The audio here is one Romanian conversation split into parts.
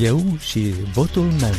Eu și votul meu.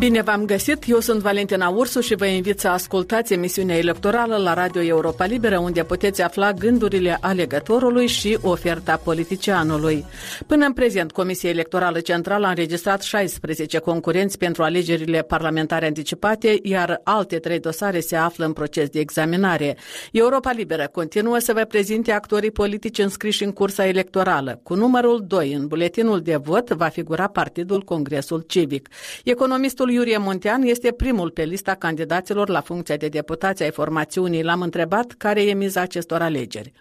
Bine v-am găsit, eu sunt Valentina Ursu și vă invit să ascultați emisiunea electorală la Radio Europa Liberă, unde puteți afla gândurile alegătorului și oferta politicianului. Până în prezent, Comisia Electorală Centrală a înregistrat 16 concurenți pentru alegerile parlamentare anticipate, iar alte trei dosare se află în proces de examinare. Europa Liberă continuă să vă prezinte actorii politici înscriși în cursa electorală. Cu numărul 2 în buletinul de vot va figura Partidul Congresul Civic. Economistul Iurie Muntean este primul pe lista candidaților la funcția de deputație ai formațiunii. L-am întrebat care e miza acestor alegeri.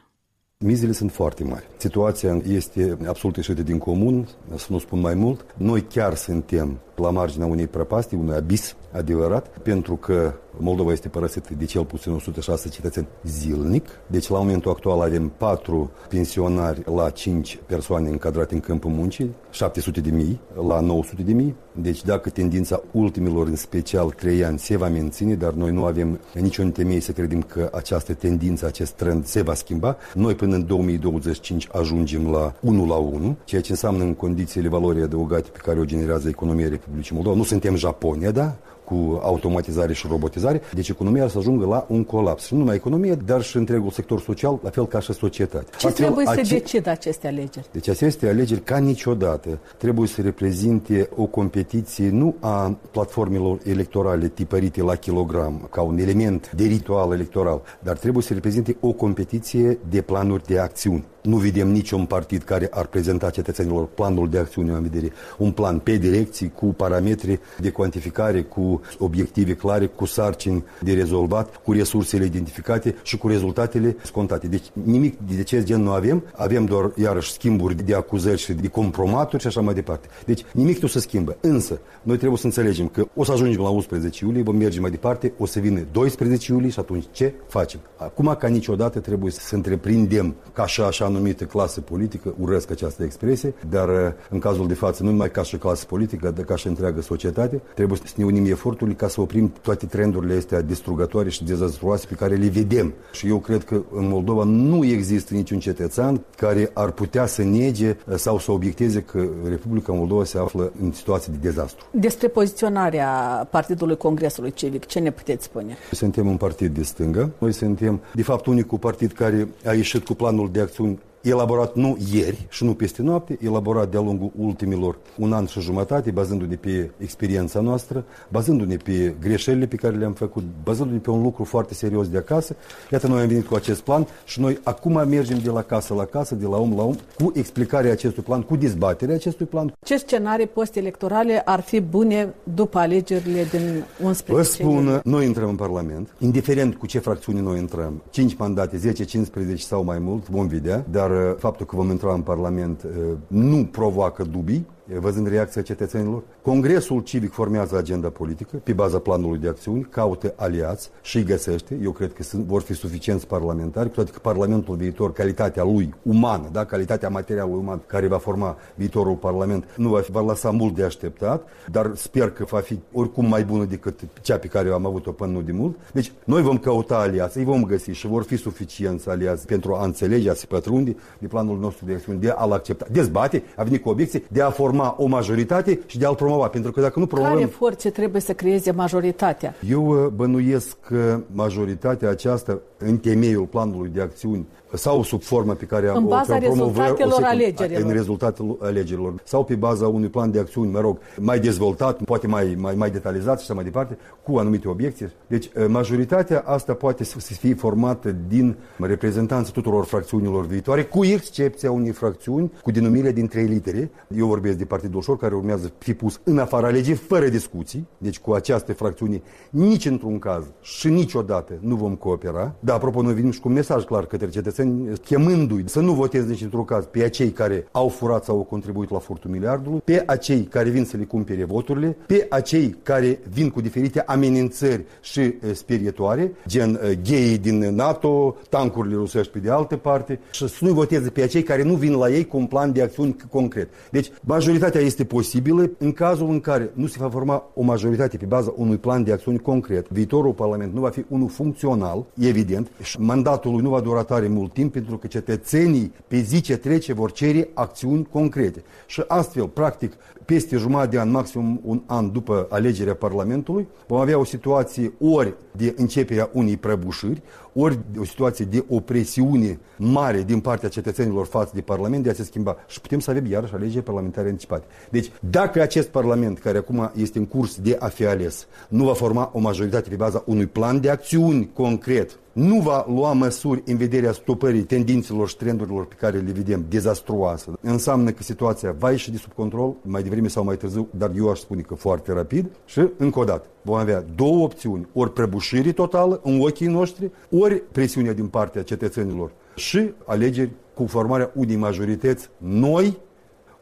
Mizele sunt foarte mari. Situația este absolut ieșită din comun, să nu spun mai mult. Noi chiar suntem la marginea unei prăpastii, unui abis adevărat, pentru că Moldova este părăsită de cel puțin 106 cetățeni zilnic. Deci la momentul actual avem 4 pensionari la 5 persoane încadrate în câmpul muncii, 700 de mii la 900 de mii. Deci dacă tendința ultimilor, în special 3 ani, se va menține, dar noi nu avem niciun temei să credem că această tendință, acest trend se va schimba, noi până în 2025 ajungem la 1 la 1, ceea ce înseamnă în condițiile valorii adăugate pe care o generează economia Republicii Moldova. Nu suntem Japonia, da? Cu automatizare și robotizare, deci economia să ajungă la un colaps. Și nu numai economie, dar și întregul sector social, la fel ca și societate. Ce Astfel, trebuie să ace... decidă aceste alegeri? Deci aceste alegeri, ca niciodată, trebuie să reprezinte o competiție nu a platformelor electorale tipărite la kilogram, ca un element de ritual electoral, dar trebuie să reprezinte o competiție de planuri de acțiuni. Nu vedem niciun partid care ar prezenta cetățenilor planul de acțiune în vedere. Un plan pe direcții, cu parametri de cuantificare, cu obiective clare, cu sarcini de rezolvat, cu resursele identificate și cu rezultatele scontate. Deci nimic de acest gen nu avem. Avem doar, iarăși, schimburi de acuzări și de compromaturi și așa mai departe. Deci nimic nu se schimbă. Însă, noi trebuie să înțelegem că o să ajungem la 11 iulie, vom merge mai departe, o să vină 12 iulie și atunci ce facem? Acum, ca niciodată, trebuie să întreprindem ca și așa anumită clasă politică, urăsc această expresie, dar uh, în cazul de față, nu numai ca și clasă politică, dar ca și întreagă societate, trebuie să ne unim eforturile ca să oprim toate trendurile astea distrugătoare și dezastruoase pe care le vedem. Și eu cred că în Moldova nu există niciun cetățean care ar putea să nege uh, sau să obiecteze că Republica Moldova se află în situație de dezastru. Despre poziționarea Partidului Congresului Civic, ce ne puteți spune? Suntem un partid de stângă. Noi suntem, de fapt, unicul partid care a ieșit cu planul de acțiuni elaborat nu ieri și nu peste noapte, elaborat de-a lungul ultimilor un an și jumătate, bazându-ne pe experiența noastră, bazându-ne pe greșelile pe care le-am făcut, bazându-ne pe un lucru foarte serios de acasă. Iată, noi am venit cu acest plan și noi acum mergem de la casă la casă, de la om la om, cu explicarea acestui plan, cu dezbaterea acestui plan. Ce scenarii post-electorale ar fi bune după alegerile din 11 Vă spun, noi intrăm în Parlament, indiferent cu ce fracțiuni noi intrăm, 5 mandate, 10, 15 sau mai mult, vom vedea, dar dar uh, faptul că vom intra în Parlament uh, nu provoacă dubii văzând reacția cetățenilor. Congresul civic formează agenda politică pe baza planului de acțiuni, caută aliați și îi găsește. Eu cred că sunt, vor fi suficienți parlamentari, cu toate că Parlamentul viitor, calitatea lui umană, da, calitatea materialului uman care va forma viitorul Parlament, nu va, fi, va lăsa mult de așteptat, dar sper că va fi oricum mai bună decât cea pe care am avut-o până nu de mult. Deci noi vom căuta aliați, îi vom găsi și vor fi suficienți aliați pentru a înțelege, a se pătrunde de planul nostru de acțiuni, de a-l accepta. Dezbate, a venit cu obiecții, de a forma forma o majoritate și de a-l promova. Pentru că dacă nu promovăm... Care forțe trebuie să creeze majoritatea? Eu uh, bănuiesc că majoritatea aceasta, în temeiul planului de acțiuni, sau sub formă pe care în baza o rezultatelor alegerilor. În rezultatul alegerilor. Sau pe baza unui plan de acțiuni, mă rog, mai dezvoltat, poate mai, mai, mai detalizat și așa mai departe, cu anumite obiecții. Deci uh, majoritatea asta poate să fie formată din reprezentanții tuturor fracțiunilor viitoare, cu excepția unei fracțiuni cu denumire din trei litere. Eu vorbesc de Partidul Ușor, care urmează să fie pus în afara legii, fără discuții. Deci cu această fracțiune, nici într-un caz și niciodată nu vom coopera. Dar, apropo, noi venim și cu un mesaj clar către cetățeni, chemându-i să nu voteze nici într-un caz pe acei care au furat sau au contribuit la furtul miliardului, pe acei care vin să le cumpere voturile, pe acei care vin cu diferite amenințări și sperietoare, gen gay din NATO, tancurile rusești pe de altă parte, și să nu voteze pe acei care nu vin la ei cu un plan de acțiuni concret. Deci, majoritatea Majoritatea este posibilă în cazul în care nu se va forma o majoritate pe baza unui plan de acțiuni concret. Viitorul Parlament nu va fi unul funcțional, evident, și mandatul lui nu va dura tare mult timp pentru că cetățenii pe zi ce trece vor cere acțiuni concrete. Și astfel, practic, peste jumătate de an, maxim un an după alegerea Parlamentului, vom avea o situație ori de începerea unei prăbușiri, ori o situație de opresiune mare din partea cetățenilor față de Parlament de a se schimba. Și putem să avem iarăși alegeri parlamentare anticipate. Deci, dacă acest Parlament, care acum este în curs de a fi ales, nu va forma o majoritate pe baza unui plan de acțiuni concret nu va lua măsuri în vederea stopării tendințelor și trendurilor pe care le vedem dezastruoase, înseamnă că situația va ieși de sub control mai devreme sau mai târziu, dar eu aș spune că foarte rapid. Și încă o dată vom avea două opțiuni, ori prăbușire totală în ochii noștri, ori presiunea din partea cetățenilor și alegeri cu formarea unei majorități noi,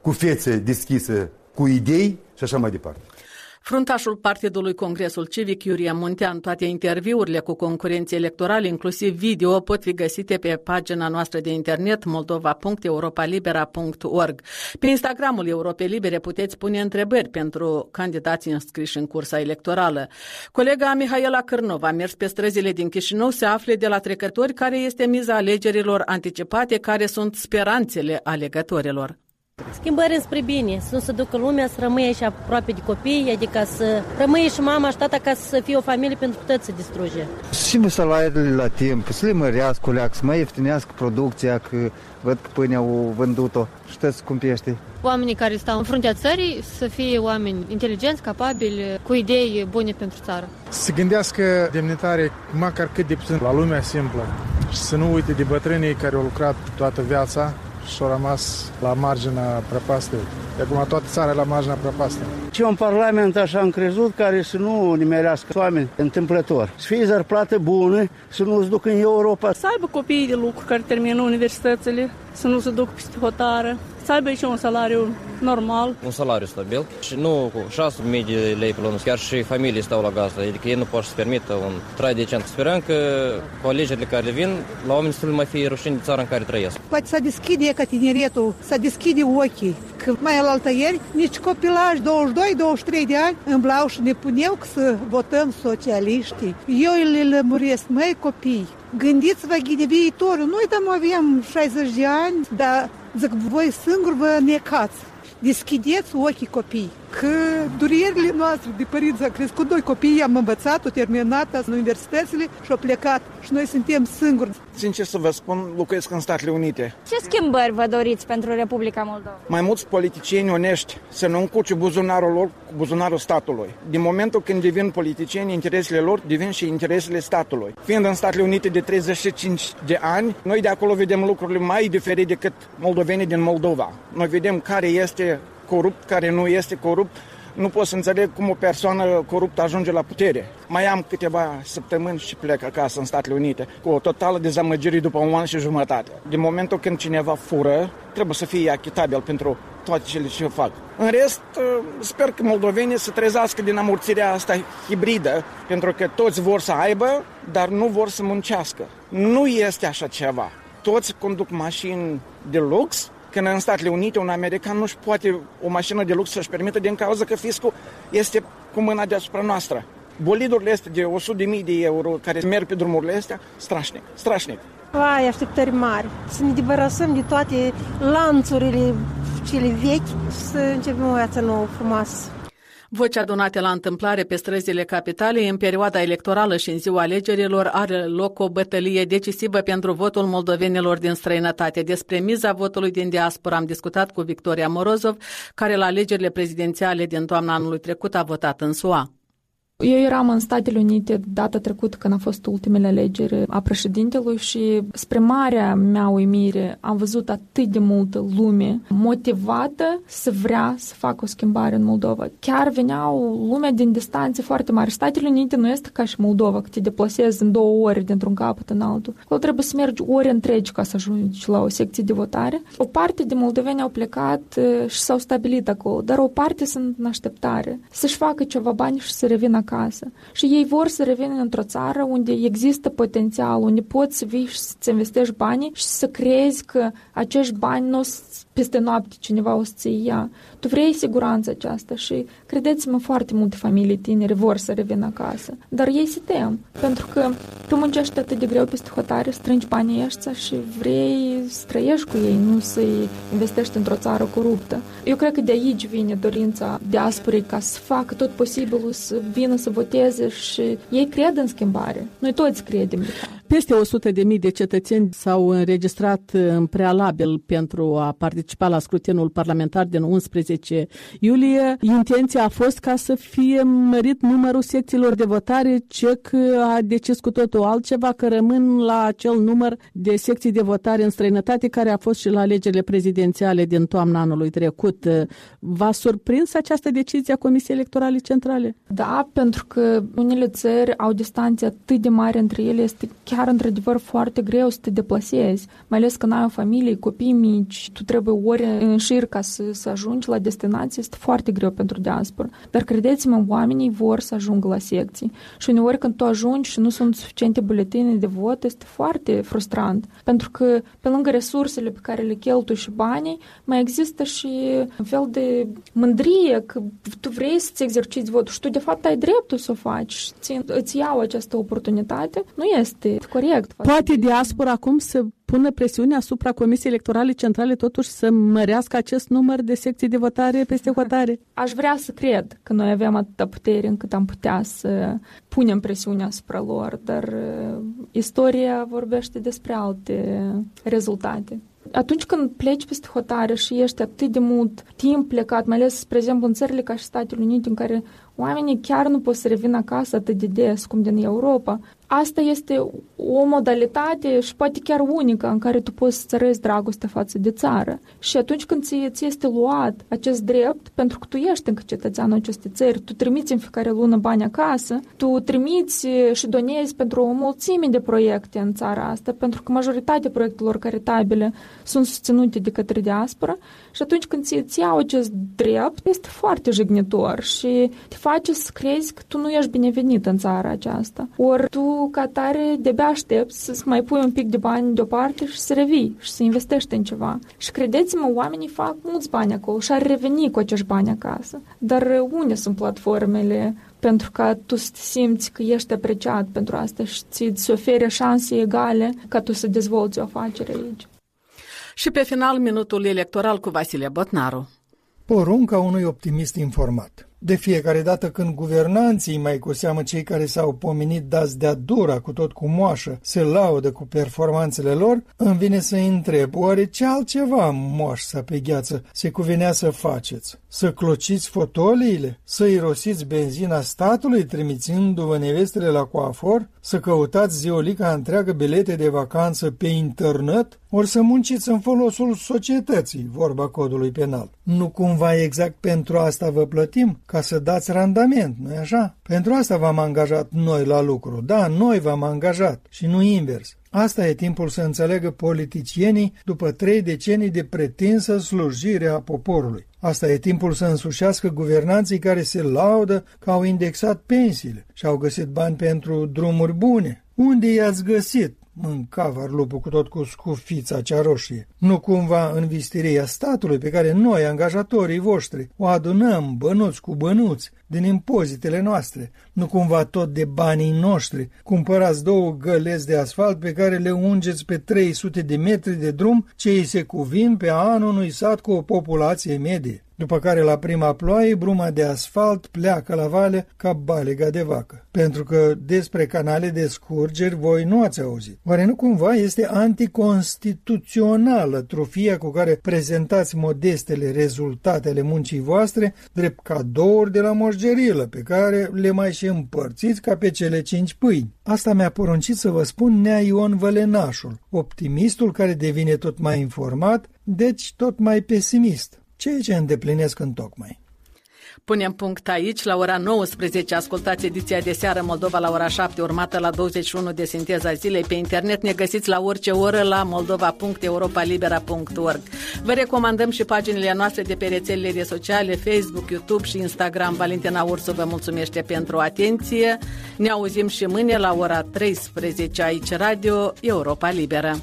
cu fețe deschise, cu idei și așa mai departe. Fruntașul Partidului Congresul Civic, Iuria Muntean, toate interviurile cu concurenții electorali, inclusiv video, pot fi găsite pe pagina noastră de internet moldova.europalibera.org. Pe Instagramul Europei Libere puteți pune întrebări pentru candidații înscriși în cursa electorală. Colega Mihaela Cârnov a mers pe străzile din Chișinău să afle de la trecători care este miza alegerilor anticipate, care sunt speranțele alegătorilor. Schimbări înspre bine, să nu se ducă lumea, să rămâie și aproape de copii, adică să rămâie și mama și tata ca să fie o familie pentru toți să distruge. Și salariile la timp, să le mărească, leac, să mai ieftinească producția, că văd că pâine au vândut-o și tot scumpește. Oamenii care stau în fruntea țării să fie oameni inteligenți, capabili, cu idei bune pentru țară. Să gândească demnitare măcar cât de puțin la lumea simplă și să nu uite de bătrânii care au lucrat toată viața și au rămas la marginea prăpastiei. De acum toată țara la marginea prăpastiei. Ce un parlament așa am crezut care să nu nimerească oameni întâmplător. Să fie zarplată bună, să nu se ducă în Europa. Să aibă copiii de lucru care termină universitățile, să nu se ducă peste hotară, să aibă și un salariu normal. Un salariu stabil și nu cu 6.000 de lei pe lună, chiar și familii stau la gază, adică ei nu pot să permită un trai decent. Sperăm că cu alegerile care le vin, la oameni să nu mai fie rușini de țara în care trăiesc. Poate să deschide ca tineretul, să deschide ochii, că mai alaltă ieri, nici copilași 22-23 de ani îmblau și ne puneau să votăm socialiștii. Eu le lămuresc, măi copii, gândiți-vă de viitorul. Noi tam avem 60 de ani, dar zic, voi singur vă necați. Deschideți ochii copii că durierile noastre de părinți a crescut doi copii, am învățat, au terminat în universitățile și au plecat și noi suntem singuri. Sincer să vă spun, locuiesc în Statele Unite. Ce schimbări vă doriți pentru Republica Moldova? Mai mulți politicieni onești să nu încuce buzunarul lor cu buzunarul statului. Din momentul când devin politicieni, interesele lor devin și interesele statului. Fiind în Statele Unite de 35 de ani, noi de acolo vedem lucrurile mai diferite decât moldovenii din Moldova. Noi vedem care este corupt, care nu este corupt, nu pot să înțeleg cum o persoană coruptă ajunge la putere. Mai am câteva săptămâni și plec acasă în Statele Unite cu o totală dezamăgire după un an și jumătate. Din momentul când cineva fură, trebuie să fie achitabil pentru toate cele ce fac. În rest, sper că moldovenii să trezească din amorțirea asta hibridă, pentru că toți vor să aibă, dar nu vor să muncească. Nu este așa ceva. Toți conduc mașini de lux, când în Statele Unite un american nu-și poate o mașină de lux să-și permită din cauza că fiscul este cu mâna deasupra noastră. Bolidurile astea de 100.000 de euro care merg pe drumurile astea, strașnic, strașnic. Ai așteptări mari, să ne debarasăm de toate lanțurile cele vechi și să începem o viață nouă, frumoasă. Voci adunate la întâmplare pe străzile capitalei în perioada electorală și în ziua alegerilor are loc o bătălie decisivă pentru votul moldovenilor din străinătate. Despre miza votului din diaspora am discutat cu Victoria Morozov, care la alegerile prezidențiale din toamna anului trecut a votat în SUA. Eu eram în Statele Unite data trecută când a fost ultimele alegeri a președintelui și spre marea mea uimire am văzut atât de multă lume motivată să vrea să facă o schimbare în Moldova. Chiar veneau lumea din distanțe foarte mari. Statele Unite nu este ca și Moldova, că te deplasezi în două ore dintr-un capăt în altul. Acolo trebuie să mergi ore întregi ca să ajungi la o secție de votare. O parte de moldoveni au plecat și s-au stabilit acolo, dar o parte sunt în așteptare să-și facă ceva bani și să revină acasă. Și ei vor să revină într-o țară unde există potențial, unde poți să vii și să investești banii și să crezi că acești bani nu peste noapte cineva o să ia. Tu vrei siguranța aceasta și credeți-mă, foarte multe familii tinere vor să revină acasă, dar ei se tem, pentru că tu muncești atât de greu peste hotare, strângi banii ăștia și vrei să trăiești cu ei, nu să-i investești într-o țară coruptă. Eu cred că de aici vine dorința diasporei ca să facă tot posibilul să vină să voteze și ei cred în schimbare. Noi toți credem, de fapt. Peste 100 de mii de cetățeni s-au înregistrat în prealabil pentru a participa la scrutinul parlamentar din 11 iulie. Intenția a fost ca să fie mărit numărul secțiilor de votare, CEC a decis cu totul altceva, că rămân la acel număr de secții de votare în străinătate care a fost și la alegerile prezidențiale din toamna anului trecut. V-a surprins această decizie a Comisiei Electorale Centrale? Da, pentru că unele țări au distanțe atât de mari între ele, este chiar chiar într-adevăr foarte greu să te deplasezi, mai ales că n-ai o familie, copii mici, tu trebuie ore în șir ca să, să ajungi la destinație, este foarte greu pentru diaspora. Dar credeți-mă, oamenii vor să ajungă la secții. Și uneori când tu ajungi și nu sunt suficiente buletine de vot, este foarte frustrant. Pentru că pe lângă resursele pe care le cheltui și banii, mai există și un fel de mândrie că tu vrei să-ți exerciți votul și tu de fapt ai dreptul să o faci și îți iau această oportunitate. Nu este corect. Poate diaspora acum să pună presiune asupra Comisiei Electorale Centrale totuși să mărească acest număr de secții de votare peste hotare? Aș vrea să cred că noi avem atâta putere încât am putea să punem presiune asupra lor, dar uh, istoria vorbește despre alte rezultate atunci când pleci peste hotare și ești atât de mult timp plecat, mai ales, spre exemplu, în țările ca și Statele Unite, în care oamenii chiar nu pot să revină acasă atât de des cum din Europa, asta este o modalitate și poate chiar unică în care tu poți să răzi dragoste față de țară. Și atunci când ți, ți este luat acest drept, pentru că tu ești încă cetățeanul acestei țări, tu trimiți în fiecare lună bani acasă, tu trimiți și donezi pentru o mulțime de proiecte în țara asta, pentru că majoritatea proiectelor caritabile sunt susținute de către diaspora și atunci când ți, ți iau acest drept, este foarte jignitor și te face să crezi că tu nu ești binevenit în țara aceasta. Ori tu ca tare de-abia aștepți să mai pui un pic de bani deoparte și să revii și să investești în ceva. Și credeți-mă, oamenii fac mulți bani acolo și ar reveni cu acești bani acasă. Dar unde sunt platformele pentru ca tu să te simți că ești apreciat pentru asta și ți-ți ofere șanse egale ca tu să dezvolți o afacere aici. Și pe final, minutul electoral cu Vasile Botnaru. Porunca unui optimist informat. De fiecare dată când guvernanții, mai cu seamă cei care s-au pomenit dați de-a dura cu tot cu moașă, se laudă cu performanțele lor, îmi vine să întreb, oare ce altceva moaș să pe gheață se cuvenea să faceți? Să clociți fotoliile? Să irosiți benzina statului trimițându-vă nevestele la coafor? Să căutați ziolica întreagă bilete de vacanță pe internet? Ori să munciți în folosul societății, vorba codului penal. Nu cumva exact pentru asta vă plătim? Ca să dați randament, nu-i așa? Pentru asta v-am angajat noi la lucru. Da, noi v-am angajat și nu invers. Asta e timpul să înțeleagă politicienii după trei decenii de pretinsă slujire a poporului. Asta e timpul să însușească guvernanții care se laudă că au indexat pensiile și au găsit bani pentru drumuri bune. Unde i-ați găsit? Mânca varlupul cu tot cu scufița cea roșie. Nu cumva în vistiria statului pe care noi, angajatorii voștri, o adunăm bănuți cu bănuți din impozitele noastre, nu cumva tot de banii noștri, cumpărați două găleți de asfalt pe care le ungeți pe 300 de metri de drum ce îi se cuvin pe anul unui sat cu o populație medie după care la prima ploaie bruma de asfalt pleacă la vale ca balega de vacă. Pentru că despre canale de scurgeri voi nu ați auzit. Oare nu cumva este anticonstituțională trufia cu care prezentați modestele rezultatele muncii voastre drept cadouri de la moșgerilă pe care le mai și împărțiți ca pe cele cinci pâini? Asta mi-a poruncit să vă spun Nea Ion Vălenașul, optimistul care devine tot mai informat, deci tot mai pesimist ceea ce îndeplinesc în tocmai. Punem punct aici, la ora 19, ascultați ediția de seară Moldova la ora 7, urmată la 21 de sinteza zilei. Pe internet ne găsiți la orice oră la moldova.europalibera.org. Vă recomandăm și paginile noastre de pe rețelele sociale, Facebook, YouTube și Instagram. Valentina Ursu vă mulțumește pentru atenție. Ne auzim și mâine la ora 13 aici, Radio Europa Liberă.